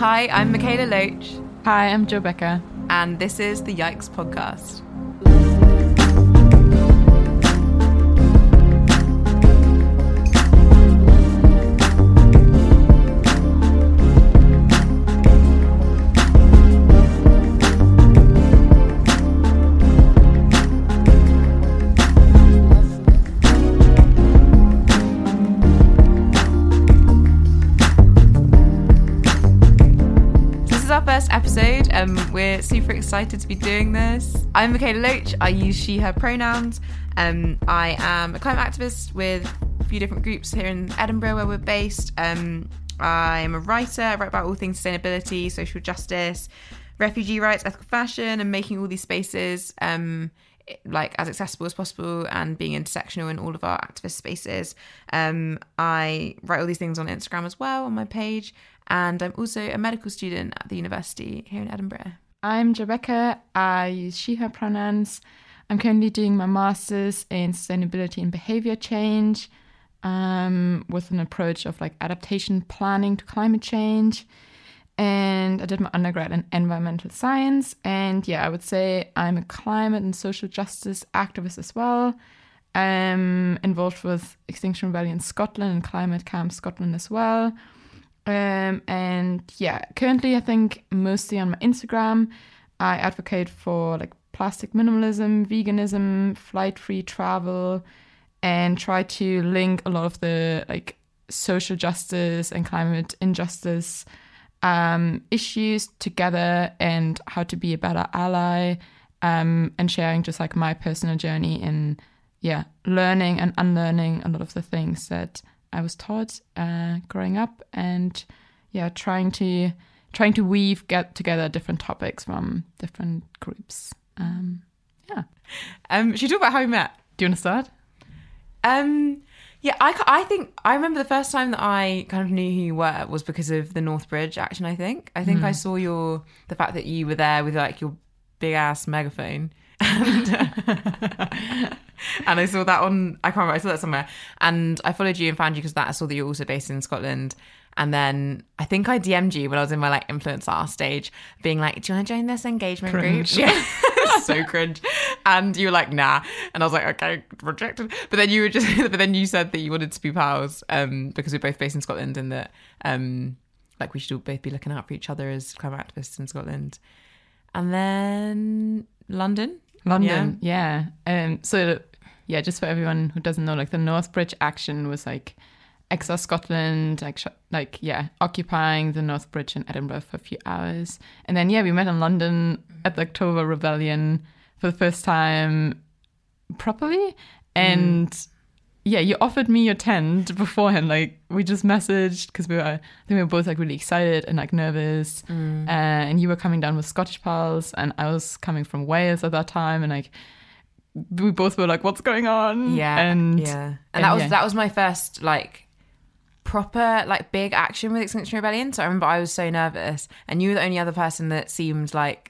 Hi, I'm Mikaela Loach, Hi, I'm Jo Becker. and this is the Yikes Podcast. Super excited to be doing this. I'm Mikaela Loach. I use she, her pronouns. Um, I am a climate activist with a few different groups here in Edinburgh where we're based. Um, I'm a writer. I write about all things sustainability, social justice, refugee rights, ethical fashion, and making all these spaces um, like as accessible as possible and being intersectional in all of our activist spaces. Um, I write all these things on Instagram as well on my page, and I'm also a medical student at the university here in Edinburgh. I'm Becker. I use she, her pronouns. I'm currently doing my master's in sustainability and behavior change um, with an approach of like adaptation planning to climate change. And I did my undergrad in environmental science. And yeah, I would say I'm a climate and social justice activist as well. I'm involved with Extinction Rebellion Scotland and Climate Camp Scotland as well. Um, and yeah, currently I think mostly on my Instagram, I advocate for like plastic minimalism, veganism, flight-free travel, and try to link a lot of the like social justice and climate injustice um, issues together and how to be a better ally um, and sharing just like my personal journey in yeah learning and unlearning a lot of the things that I was taught uh, growing up and yeah trying to trying to weave get together different topics from different groups um, yeah Um, should we talk about how we met? do you want to start Um, yeah, I, I think I remember the first time that I kind of knew who you were was because of the North Bridge action. I think I think I saw your the fact that you were there with like your big ass megaphone. And, uh, and I saw that on I can't remember I saw that somewhere. And I followed you and found you because that I saw that you're also based in Scotland. And then I think I DM'd you when I was in my like influencer stage being like do you want to join this engagement Cringe. group yeah. So cringe. And you were like nah. And I was like okay rejected. But then you were just but then you said that you wanted to be pals um because we're both based in Scotland and that um like we should all both be looking out for each other as climate activists in Scotland. And then London London, yeah. Um, so yeah, just for everyone who doesn't know, like the North Bridge action was like XR Scotland, like sh- like yeah, occupying the North Bridge in Edinburgh for a few hours, and then yeah, we met in London at the October Rebellion for the first time properly, and yeah, you offered me your tent beforehand. Like we just messaged because we were, I think we were both like really excited and like nervous. Uh, and you were coming down with Scottish pals, and I was coming from Wales at that time, and like we both were like, "What's going on?" Yeah, and yeah, and, and that was yeah. that was my first like proper like big action with Extinction Rebellion. So I remember I was so nervous, and you were the only other person that seemed like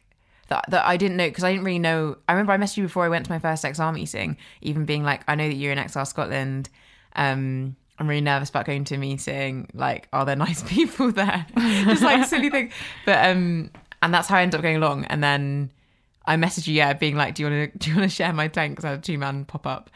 that that I didn't know because I didn't really know. I remember I messaged you before I went to my first XR meeting, even being like, I know that you're in XR Scotland. Um, I'm really nervous about going to a meeting. Like, are there nice people there? Just like silly thing. But um, and that's how I ended up going along. And then I messaged you, yeah, being like, do you want to do you want to share my tank? Because I had a two man pop up.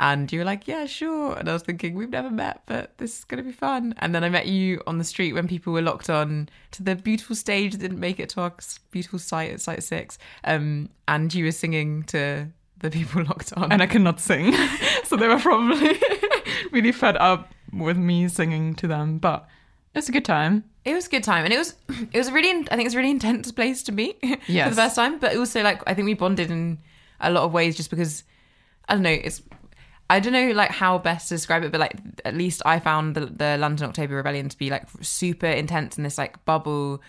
And you were like, yeah, sure. And I was thinking, we've never met, but this is going to be fun. And then I met you on the street when people were locked on to the beautiful stage that didn't make it to our beautiful site at Site 6. Um, and you were singing to the people locked on. and I cannot sing, so they were probably really fed up with me singing to them. But it's a good time. It was a good time, and it was it was a really I think it's a really intense place to meet for the first time. But also like I think we bonded in a lot of ways just because I don't know it's I don't know like how best to describe it, but like at least I found the, the London October Rebellion to be like super intense in this like bubble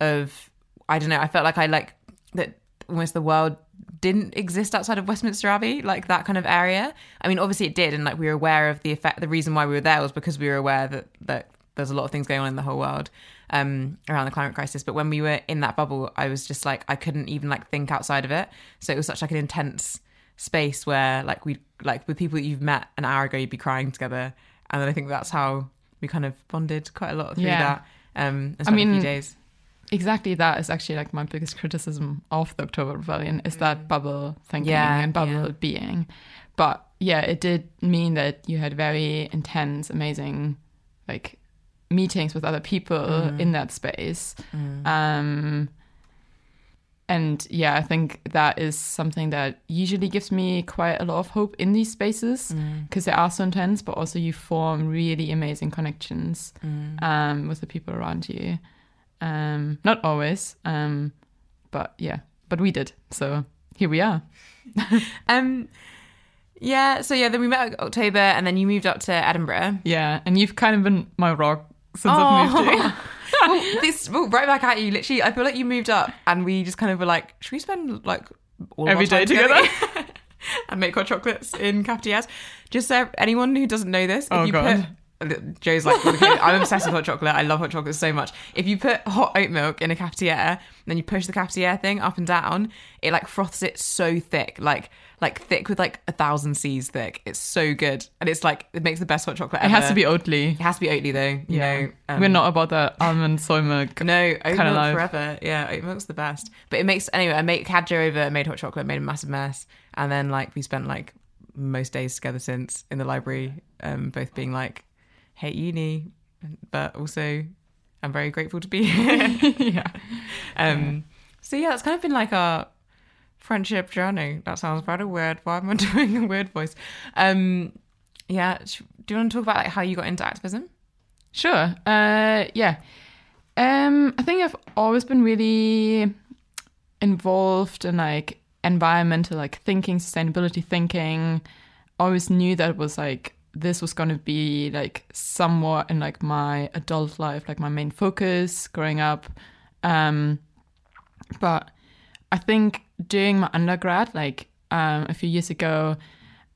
of I don't know. I felt like I like that almost the world didn't exist outside of Westminster Abbey, like that kind of area. I mean, obviously it did, and like we were aware of the effect. The reason why we were there was because we were aware that that there's a lot of things going on in the whole world um, around the climate crisis. But when we were in that bubble, I was just like I couldn't even like think outside of it. So it was such like an intense space where like we like with people that you've met an hour ago, you'd be crying together, and then I think that's how we kind of bonded quite a lot through Yeah. that. Um, I mean, few days. exactly that is actually like my biggest criticism of the October Rebellion is that bubble thinking Yeah, and bubble yeah. being. But yeah, it did mean that you had very intense, amazing, like meetings with other people Mm. in that space. Um, and yeah, I think that is something that usually gives me quite a lot of hope in these spaces Mm. because they are so intense, but also you form really amazing connections Mm. um, with the people around you. Um, not always, um, but yeah, but we did. So here we are. Um, yeah. So yeah, then we met in October, and then you moved up to Edinburgh. Yeah, and you've kind of been my rock since I've moved here. well, this well, right back at you. Literally, I feel like you moved up, and we just kind of were like, should we spend like all of Every our day together? and make hot chocolates in cafetières? Just so anyone who doesn't know this, if Oh, you God. put Jo's like, okay, I'm obsessed with hot chocolate. I love hot chocolate so much. If you put hot oat milk in a cafetiere, then you push the cafetiere thing up and down, it like froths it so thick, like like thick with like a thousand C's thick. It's so good, and it's like it makes the best hot chocolate. It has to be Oatly. It has to be Oatly though. You know, um, We're not about the almond soy milk. no, oat milk life. forever. Yeah, oat milk's the best. But it makes anyway. I made had Jo over, made hot chocolate, made a massive mess, and then like we spent like most days together since in the library, um, both being like, hate uni, but also I'm very grateful to be here. yeah. um, so yeah, that's kind of been like our friendship journey. That sounds very weird. Why am I doing a weird voice? Um, yeah, do you want to talk about like how you got into activism? Sure. Uh, yeah. Um, I think I've always been really involved in like environmental like thinking, sustainability thinking. Always knew that it was like this was going to be like somewhat in like my adult life, like my main focus growing up. Um, but I think during my undergrad, like um, a few years ago,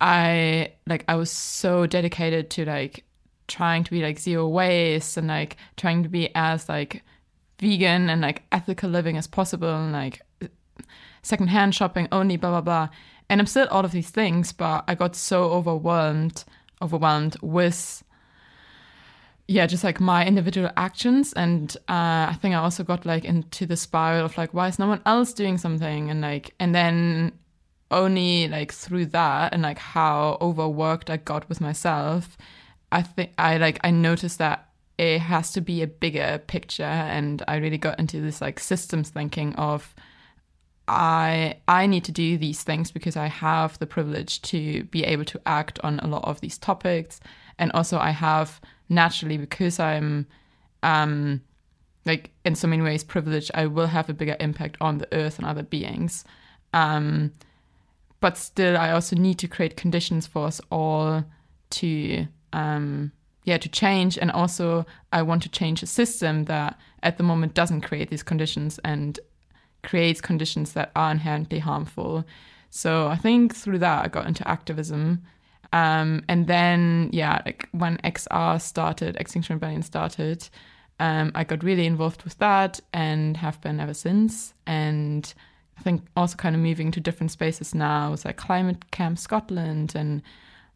I like I was so dedicated to like trying to be like zero waste and like trying to be as like vegan and like ethical living as possible and like secondhand shopping only blah blah blah and i'm still all of these things but i got so overwhelmed overwhelmed with yeah just like my individual actions. And uh, i think i also got like into the spiral of like why is no one else doing something? And like and then only like through that and like how overworked i got with myself i think i like i noticed that it has to be a bigger picture. And i really got into this like systems thinking of I I need to do these things because I have the privilege to be able to act on a lot of these topics, and also I have naturally because I'm um like in so many ways privileged, I will have a bigger impact on the earth and other beings. Um, but still, I also need to create conditions for us all to um yeah to change, and also I want to change a system that at the moment doesn't create these conditions and creates conditions that are inherently harmful. So I think through that I got into activism. Um, and then yeah, like when XR started, Extinction Rebellion started, um, I got really involved with that and have been ever since. And I think also kind of moving to different spaces now, like Climate Camp Scotland and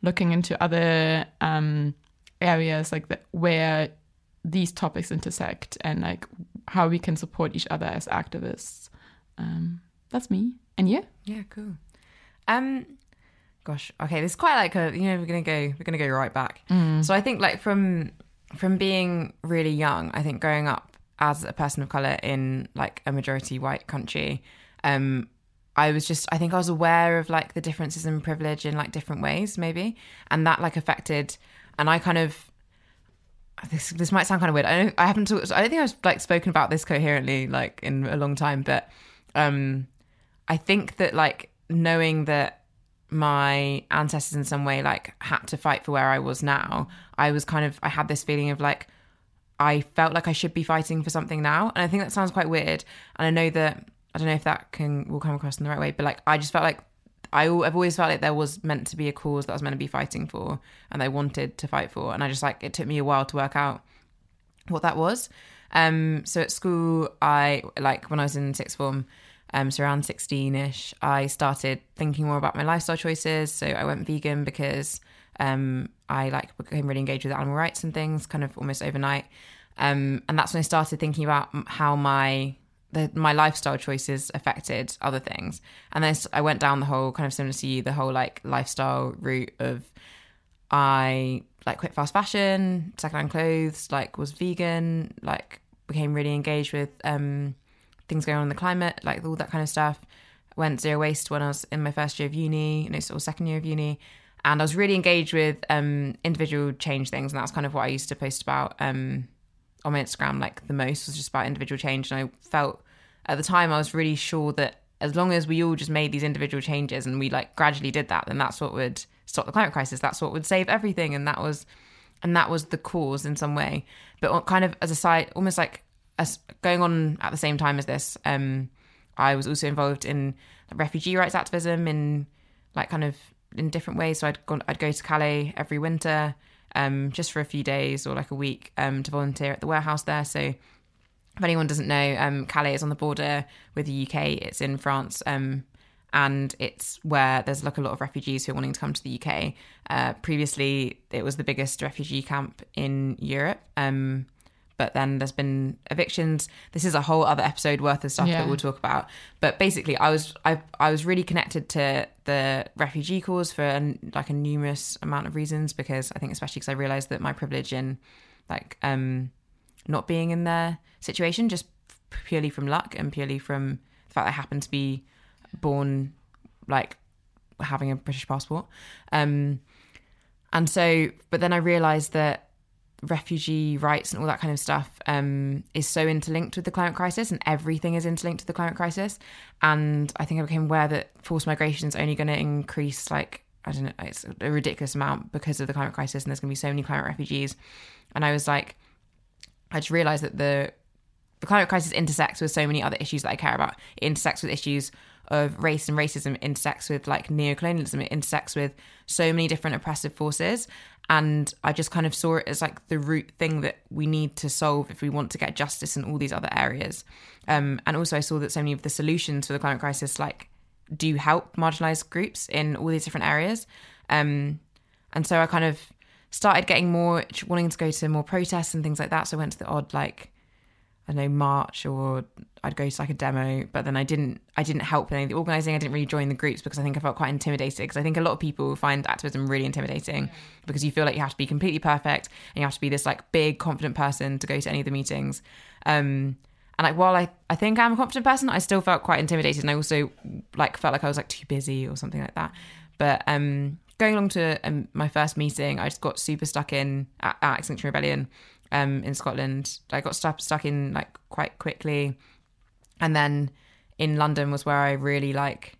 looking into other um, areas like the, where these topics intersect and like how we can support each other as activists. Um, that's me. And you? Yeah, cool. Um, gosh, okay, this is quite like a you know we're gonna go we're gonna go right back. So I think like from from being really young, I think growing up as a person of color in like a majority white country, um, I was just I think I was aware of like the differences in privilege in like different ways maybe, and that like affected, and I kind of this this might sound kind of weird. I don't I haven't talked, I don't think I've like spoken about this coherently like in a long time, but um I think that like knowing that my ancestors in some way like had to fight for where I was now, I was kind of I had this feeling of like I felt like I should be fighting for something now. And I think that sounds quite weird. And I know that I don't know if that can will come across in the right way, but like I just felt like I, I've always felt like there was meant to be a cause that I was meant to be fighting for and I wanted to fight for. And I just like, it took me a while to work out what that was. Um, so at school, I, like when I was in sixth form, um, so around 16 ish, I started thinking more about my lifestyle choices. So I went vegan because um, I like became really engaged with animal rights and things kind of almost overnight. Um, and that's when I started thinking about how my the, my lifestyle choices affected other things. And then I went down the whole kind of similar to you, the whole like lifestyle route of I like quit fast fashion, secondhand clothes, like was vegan, like became really engaged with um, things going on in the climate, like all that kind of stuff. Went zero waste when I was in my first year of uni, you no, or second year of uni, and I was really engaged with um, individual change things, and that's kind of what I used to post about um, on my Instagram. Like the most was just about individual change, and I felt at the time I was really sure that as long as we all just made these individual changes and we like gradually did that, then that's what would stop the climate crisis. That's what would save everything, and that was and that was the cause in some way. But kind of as a side, almost like as going on at the same time as this, um, I was also involved in refugee rights activism in like kind of in different ways. So I'd gone, I'd go to Calais every winter, um, just for a few days or like a week, um, to volunteer at the warehouse there. So if anyone doesn't know, um, Calais is on the border with the UK. It's in France, um, and it's where there's like a lot of refugees who are wanting to come to the UK. Uh, previously, it was the biggest refugee camp in Europe. Um, but then there's been evictions. This is a whole other episode worth of stuff Yeah. that we'll talk about. But basically, I was I I was really connected to the refugee cause for an, like a numerous amount of reasons because I think especially because I realized that my privilege in like um not being in their situation just purely from luck and purely from the fact that I happened to be born like having a British passport. Um and so but then I realized that refugee rights and all that kind of stuff um, is so interlinked with the climate crisis and everything is interlinked to the climate crisis and i think i became aware that forced migration is only going to increase like i don't know it's a ridiculous amount because of the climate crisis and there's going to be so many climate refugees and i was like i just realized that the the climate crisis intersects with so many other issues that I care about. It intersects with issues of race and racism, intersects with like neocolonialism, it intersects with so many different oppressive forces. And I just kind of saw it as like the root thing that we need to solve if we want to get justice in all these other areas. Um, and also, I saw that so many of the solutions for the climate crisis like do help marginalized groups in all these different areas. Um, and so I kind of started getting more wanting to go to more protests and things like that. So I went to the odd like I don't know march or I'd go to like a demo, but then I didn't I didn't help with any of the organising. I didn't really join the groups because I think I felt quite intimidated because I think a lot of people find activism really intimidating because you feel like you have to be completely perfect and you have to be this like big confident person to go to any of the meetings. Um, and like while I, I think I'm a confident person, I still felt quite intimidated and I also like felt like I was like too busy or something like that. But um, going along to um, my first meeting, I just got super stuck in at, at Extinction Rebellion um, in Scotland. I got stuck stuck in like quite quickly, and then in London was where I really like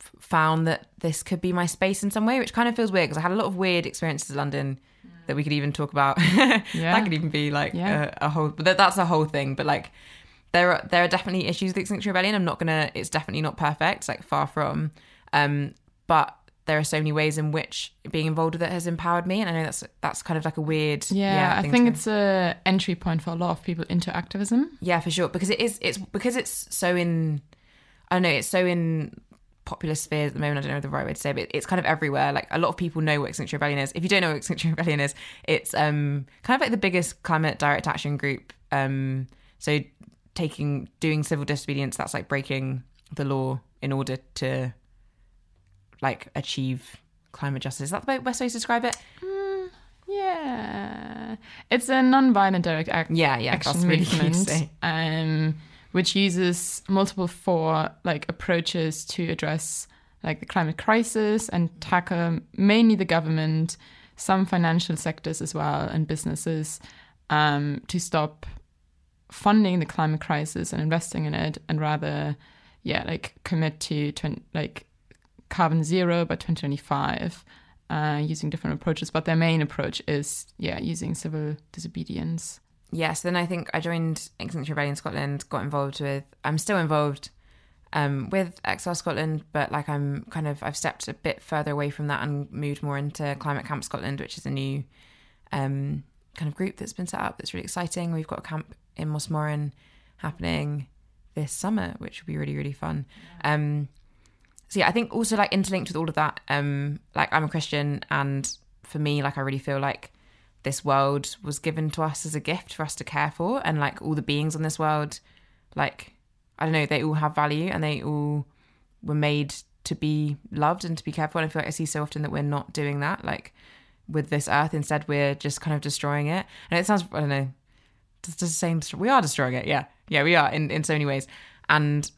f- found that this could be my space in some way, which kind of feels weird because I had a lot of weird experiences in London that we could even talk about. Yeah. that could even be like Yeah. a, a whole, but that, that's a whole thing. But like, there are there are definitely issues with Extinction Rebellion. I'm not gonna. It's definitely not perfect. Like far from. Um, but there are so many ways in which being involved with it has empowered me, and I know that's that's kind of like a weird. Yeah, I thing think it's a entry point for a lot of people into activism. Yeah, for sure. Because it is. It's because it's so in. I don't know. It's so in popular spheres at the moment. I don't know the right way to say, it, but it's kind of everywhere. Like a lot of people know what Extinction Rebellion is. If you don't know what Extinction Rebellion is, it's um kind of like the biggest climate direct action group. Um, so taking doing civil disobedience. That's like breaking the law in order to like achieve climate justice. Is that the best way to describe it? Yeah, it's a non-violent direct act Yeah, yeah. action that's really cute to movement, um, which uses multiple four like approaches to address like the climate crisis and tackle mainly the government, some financial sectors as well, and businesses um, to stop funding the climate crisis and investing in it, and rather, yeah, like commit to twen- like carbon zero by 2025 uh, using different approaches. But their main approach is, yeah, using civil disobedience. yes, then I think I joined Extinction Rebellion Scotland, got involved with, I'm still involved um, with XR Scotland, but like I'm kind of, I've stepped a bit further away from that and moved more into Climate Camp Scotland, which is a new um, kind of group that's been set up that's really exciting. We've got a camp in Mossmoran happening this summer, which will be really, really fun. Um, so yeah, I think also like interlinked with all of that, um, like I'm a Christian and for me, like I really feel like this world was given to us as a gift for us to care for and like all the beings on this world like i don't know they all have value and they all were made to be loved and to be cared for. And i feel like i see so often that we're not doing that like with this earth. Instead we're just kind of destroying it. And it sounds i don't know does the same we are destroying it. Yeah. Yeah we are in in so many ways. And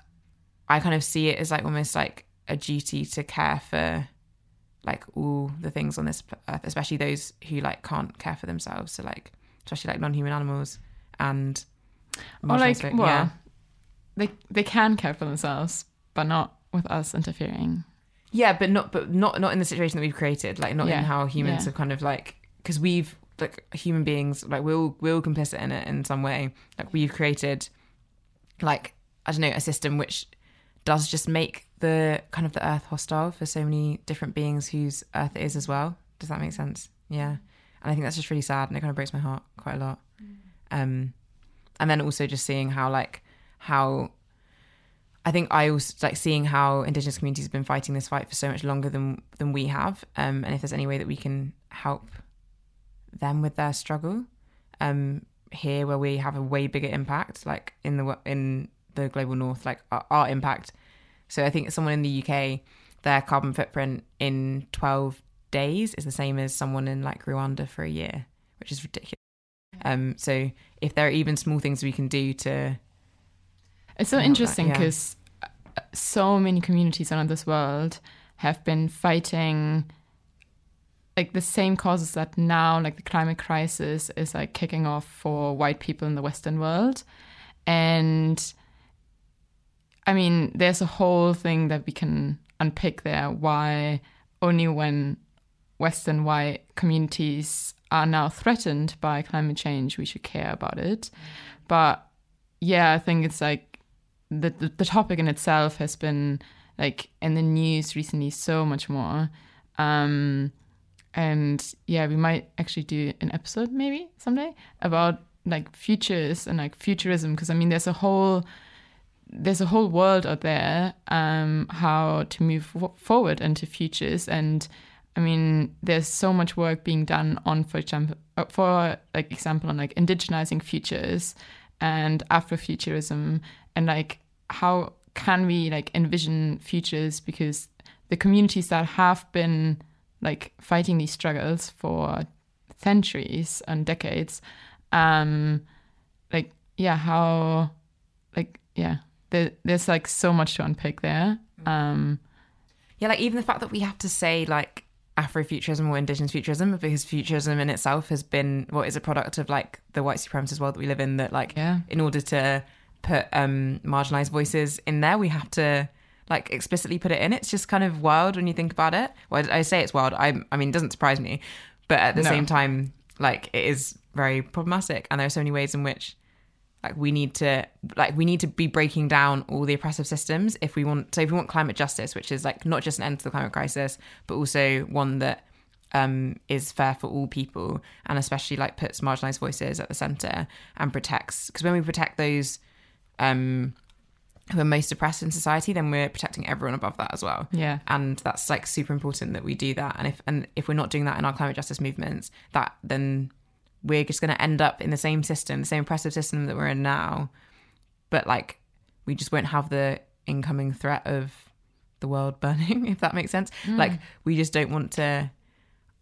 i kind of see it as like almost like a duty to care for like all the things on this earth, especially those who like can't care for themselves. So like especially like non-human animals and or like well, yeah. they they can care for themselves, but not with us interfering. Yeah, but not but not not in the situation that we've created. Like not Yeah, in how humans yeah. have kind of like because we've like human beings like we're all we're all complicit in it in some way. Like we've created like I don't know a system which does just make the kind of the earth hostile for so many different beings whose earth it is as well. Does that make sense? Yeah, and I think that's just really sad and it kind of breaks my heart quite a lot. Um, and then also just seeing how like how I think I also like seeing how Indigenous communities have been fighting this fight for so much longer than than we have, um, and if there's any way that we can help them with their struggle, um, here where we have a way bigger impact, like in the in the global north, like our, our impact. So I think someone in the UK, their carbon footprint in 12 days is the same as someone in like Rwanda for a year, which is ridiculous. Um, so if there are even small things we can do to It's so I love that, interesting yeah. because so many communities around this world have been fighting like the same causes that now like the climate crisis is like kicking off for white people in the western world and i mean there's a whole thing that we can unpick there why only when western white communities are now threatened by climate change we should care about it. But yeah i think it's like the, the the topic in itself has been like in the news recently so much more. Um and yeah we might actually do an episode maybe someday about like futures and like futurism because i mean there's a whole there's a whole world out there um how to move fo- forward into futures. And i mean there's so much work being done on for example uh, for like example on like indigenizing futures and afrofuturism and like how can we like envision futures? Because the communities that have been like fighting these struggles for centuries and decades um like yeah how like yeah there, there's like so much to unpick there um Yeah, like even the fact that we have to say like Afrofuturism or Indigenous futurism, because futurism in itself has been what is a product of like the white supremacist world that we live in. That like, Yeah. in order to put um marginalized voices in there, we have to like explicitly put it in. It's just kind of wild when you think about it. Well, I say it's wild. I, I mean, it doesn't surprise me, but at the No. same time, like it is very problematic, and there are so many ways in which like we need to like we need to be breaking down all the oppressive systems if we want so if we want climate justice which is like not just an end to the climate crisis but also one that um is fair for all people and especially like puts marginalized voices at the center and protects because when we protect those um who are most oppressed in society then we're protecting everyone above that as well. Yeah. And that's like super important that we do that. And if and if we're not doing that in our climate justice movements that then we're just going to end up in the same system the same oppressive system that we're in now but like we just won't have the incoming threat of the world burning if that makes sense mm. like we just don't want to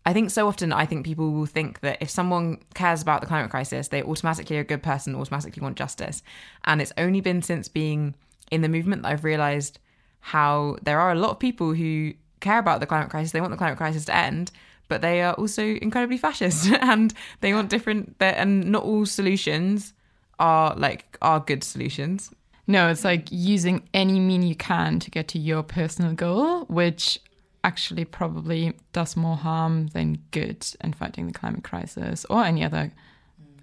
I think so often I think people will think that if someone cares about the climate crisis, they automatically are a good person, automatically want justice. And it's only been since being in the movement that I've realized how there are a lot of people who care about the climate crisis. They want the climate crisis to end, but they are also incredibly fascist and they want different and not all solutions are like are good solutions. No, it's like using any mean you can to get to your personal goal, which actually probably does more harm than good in fighting the climate crisis or any other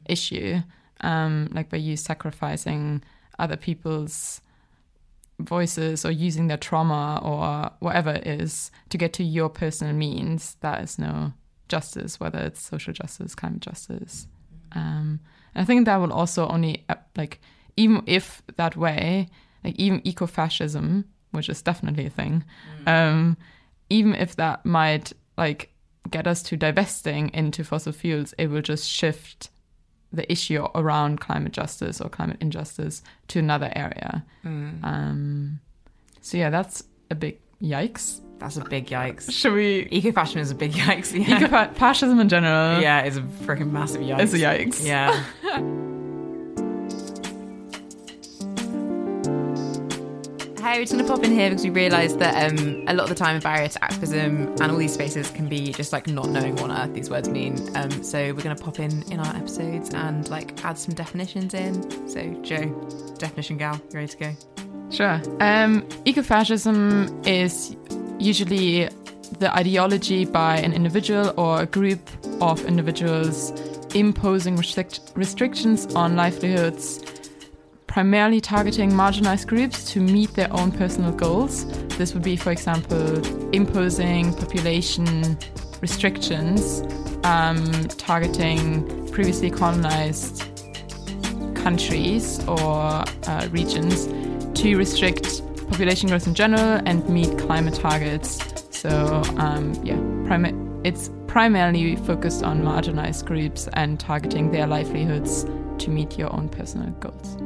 issue. Um, like by you sacrificing other people's voices or using their trauma or whatever it is to get to your personal means, that is no justice, whether it's social justice, climate justice. Um, and I think that will also only uh, like even if that way, like even eco fascism, which is definitely a thing, um, even if that might like get us to divesting into fossil fuels, it will just shift the issue around climate justice or climate injustice to another area. Mm. Um, so yeah, that's a big yikes. That's a big yikes. Should we Eco-fashion is a big yikes. Yeah, eco-fascism in general? yeah it's a freaking massive yikes. It's a yikes. Yeah. Hey, we're just gonna pop in here because we realised that um, a lot of the time, barrier to activism and all these spaces can be just like not knowing what on earth these words mean. Um, so we're gonna pop in in our episodes and like add some definitions in. So Jo, definition gal, you ready to go? Sure. Um, ecofascism is usually the ideology by an individual or a group of individuals imposing restrict- restrictions on livelihoods, primarily targeting marginalized groups to meet their own personal goals. This would be, for example, imposing population restrictions, um, targeting previously colonized countries or uh, regions to restrict population growth in general and meet climate targets. So, um, yeah, it's primarily focused on marginalized groups and targeting their livelihoods to meet your own personal goals.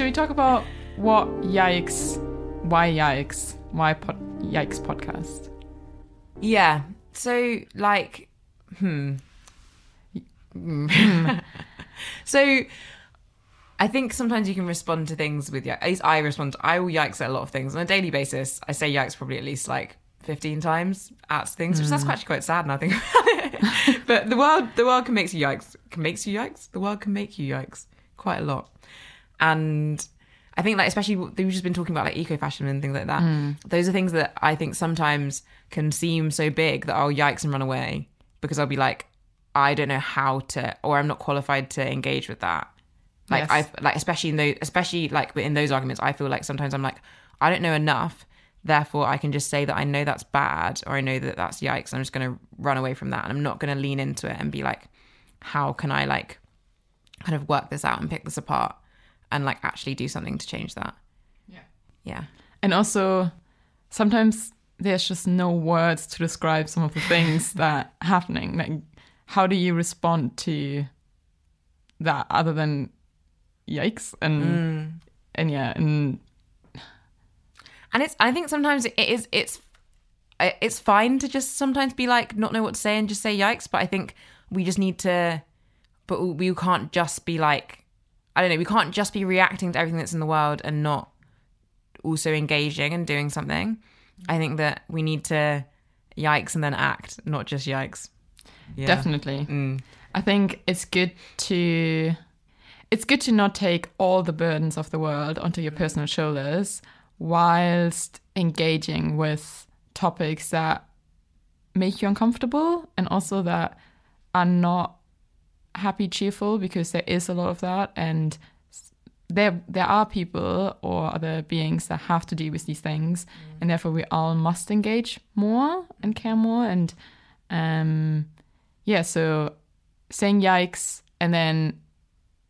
Should we talk about what yikes, why yikes, why pod- yikes podcast? Yeah. So like, hmm. so I think sometimes you can respond to things with yikes. At least I respond. I will yikes at a lot of things on a daily basis. I say yikes probably at least like fifteen times at things, which that's actually quite sad now. I think, about it. but the world, the world can make you yikes. Can makes you yikes. The world can make you yikes quite a lot, and I think like especially we've just been talking about like eco-fascism and things like that. Hmm. Those are things that I think sometimes can seem so big that I'll yikes and run away because I'll be like, I don't know how to, or I'm not qualified to engage with that. Like Yes. I like especially in those, especially like in those arguments, I feel like sometimes I'm like, I don't know enough. Therefore, I can just say that I know that's bad, or I know that that's yikes. I'm just going to run away from that, and I'm not going to lean into it and be like, how can I like kind of work this out and pick this apart and like actually do something to change that? Yeah. Yeah. And also, sometimes there's just no words to describe some of the things that are happening. Like, how do you respond to that other than yikes and mm. and yeah and and it's i think sometimes it is it's it's fine to just sometimes be like not know what to say and just say yikes but i think we just need to but we can't just be like i don't know we can't just be reacting to everything that's in the world and not also engaging and doing something i think that we need to yikes and then act not just yikes yeah. definitely Mm. I think it's good to it's good to not take all the burdens of the world onto your personal shoulders whilst engaging with topics that make you uncomfortable and also that are not happy cheerful because there is a lot of that. And there there are people or other beings that have to deal with these things. And therefore we all must engage more and care more. And um yeah so saying yikes and then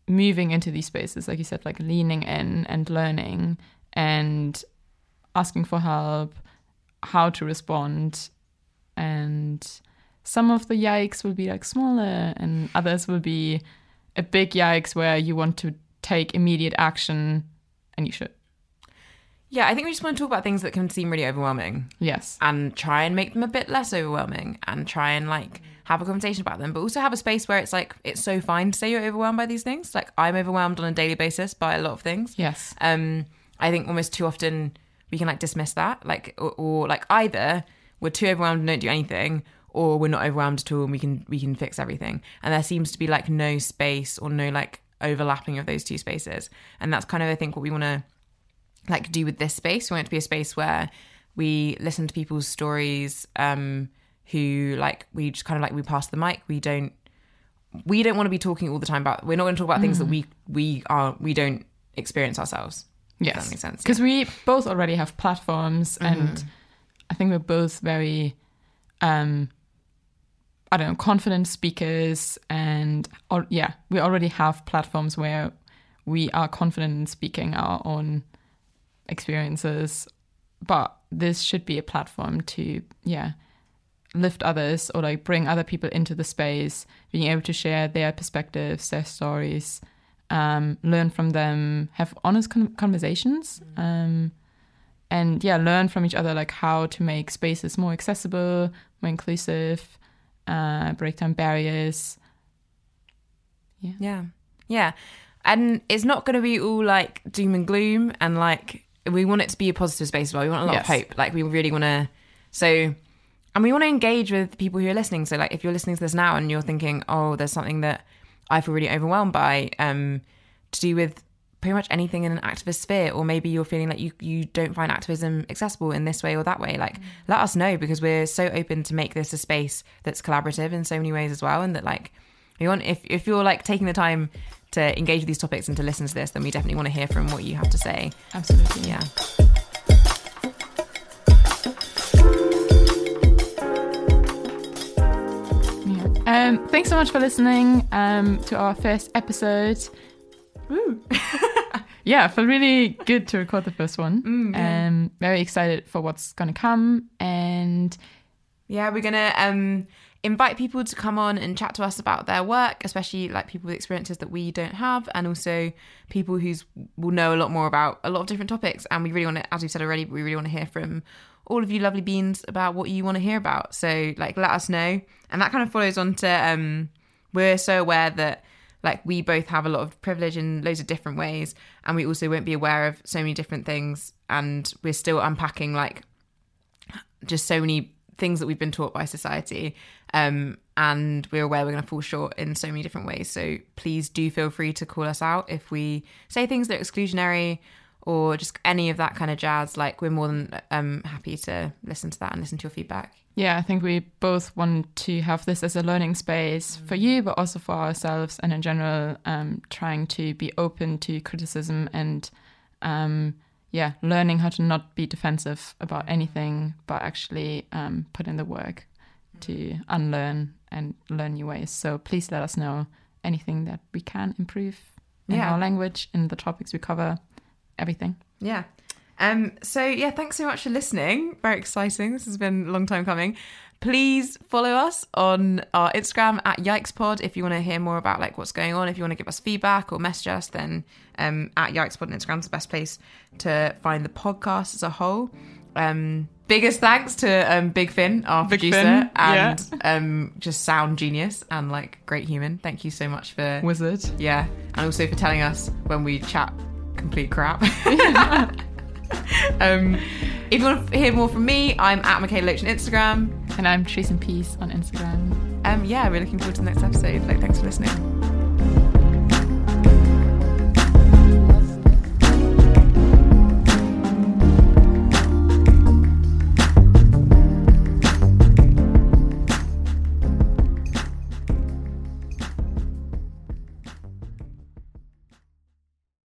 moving into these spaces like you said like leaning in and learning and asking for help how to respond and some of the yikes will be like smaller and others will be a big yikes where you want to take immediate action and you should. Yeah i think we just want to talk about things that can seem really overwhelming. Yes. And try and make them a bit less overwhelming and try and like have a conversation about them but also have a space where it's like it's so fine to say you're overwhelmed by these things. Like i'm overwhelmed on a daily basis by a lot of things. Yes. Um i think almost too often we can like dismiss that like or, or like either we're too overwhelmed and don't do anything or we're not overwhelmed at all and we can we can fix everything and there seems to be like no space or no like overlapping of those two spaces and that's kind of i think what we want to like do with this space. We want it to be a space where we listen to people's stories, um, who like we just kind of like we pass the mic. We don't we don't want to be talking all the time about we're not going to talk about things that we we are we don't experience ourselves. Yes that makes sense. because we both already have platforms and i think we're both very um i don't know confident speakers and or, yeah we already have platforms where we are confident in speaking our own experiences. But this should be a platform to, yeah, lift others or like bring other people into the space, being able to share their perspectives, their stories, um, learn from them, have honest con- conversations, um, and yeah, learn from each other like how to make spaces more accessible, more inclusive, uh, break down barriers. Yeah. Yeah. Yeah. And it's not going to be all like doom and gloom and like we want it to be a positive space as well. We want a lot Yes. of hope. Like we really want to so and we want to engage with people who are listening. So like if you're listening to this now and you're thinking, "Oh, there's something that I feel really overwhelmed by um to do with pretty much anything in an activist sphere or maybe you're feeling like you you don't find activism accessible in this way or that way like let us know because we're so open to make this a space that's collaborative in so many ways as well and that like we want if if you're like taking the time to engage with these topics and to listen to this then we definitely want to hear from what you have to say Absolutely. yeah. Um, thanks so much for listening um, to our first episode. yeah, felt really good to record the first one. um, very excited for what's going to come. And Yeah, we're gonna um invite people to come on and chat to us about their work, especially like people with experiences that we don't have, and also people who's will know a lot more about a lot of different topics. And we really want to, as we've said already, we really want to hear from all of you lovely beans about what you want to hear about. So like let us know. And that kind of follows on to um we're so aware that like we both have a lot of privilege in loads of different ways and we also won't be aware of so many different things and we're still unpacking like just so many things that we've been taught by society um, and we're aware we're going to fall short in so many different ways. So please do feel free to call us out if we say things that are exclusionary or just any of that kind of jazz. Like we're more than um, happy to listen to that and listen to your feedback yeah, I think we both want to have this as a learning space for you, but also for ourselves, and in general, um, trying to be open to criticism and, um, yeah, learning how to not be defensive about anything, but actually um, put in the work to unlearn and learn new ways. So please let us know anything that we can improve in Yeah. our language, in the topics we cover, everything. Yeah. Um, so yeah, thanks so much for listening. Very exciting. This has been a long time coming. Please follow us on our Instagram at YikesPod if you want to hear more about like what's going on. If you want to give us feedback or message us, then um, at YikesPod on Instagram is the best place to find the podcast as a whole. Um, biggest thanks to um, Big Finn, our Big producer, Finn, and um, just sound genius and like great human. Thank you so much for Wizard. yeah, and also for telling us when we chat complete crap. um, if you want to hear more from me, I'm at Mikaela Loach on Instagram. And I'm Trees and Peace on Instagram. Um, yeah, we're looking forward to the next episode. Like, thanks for listening.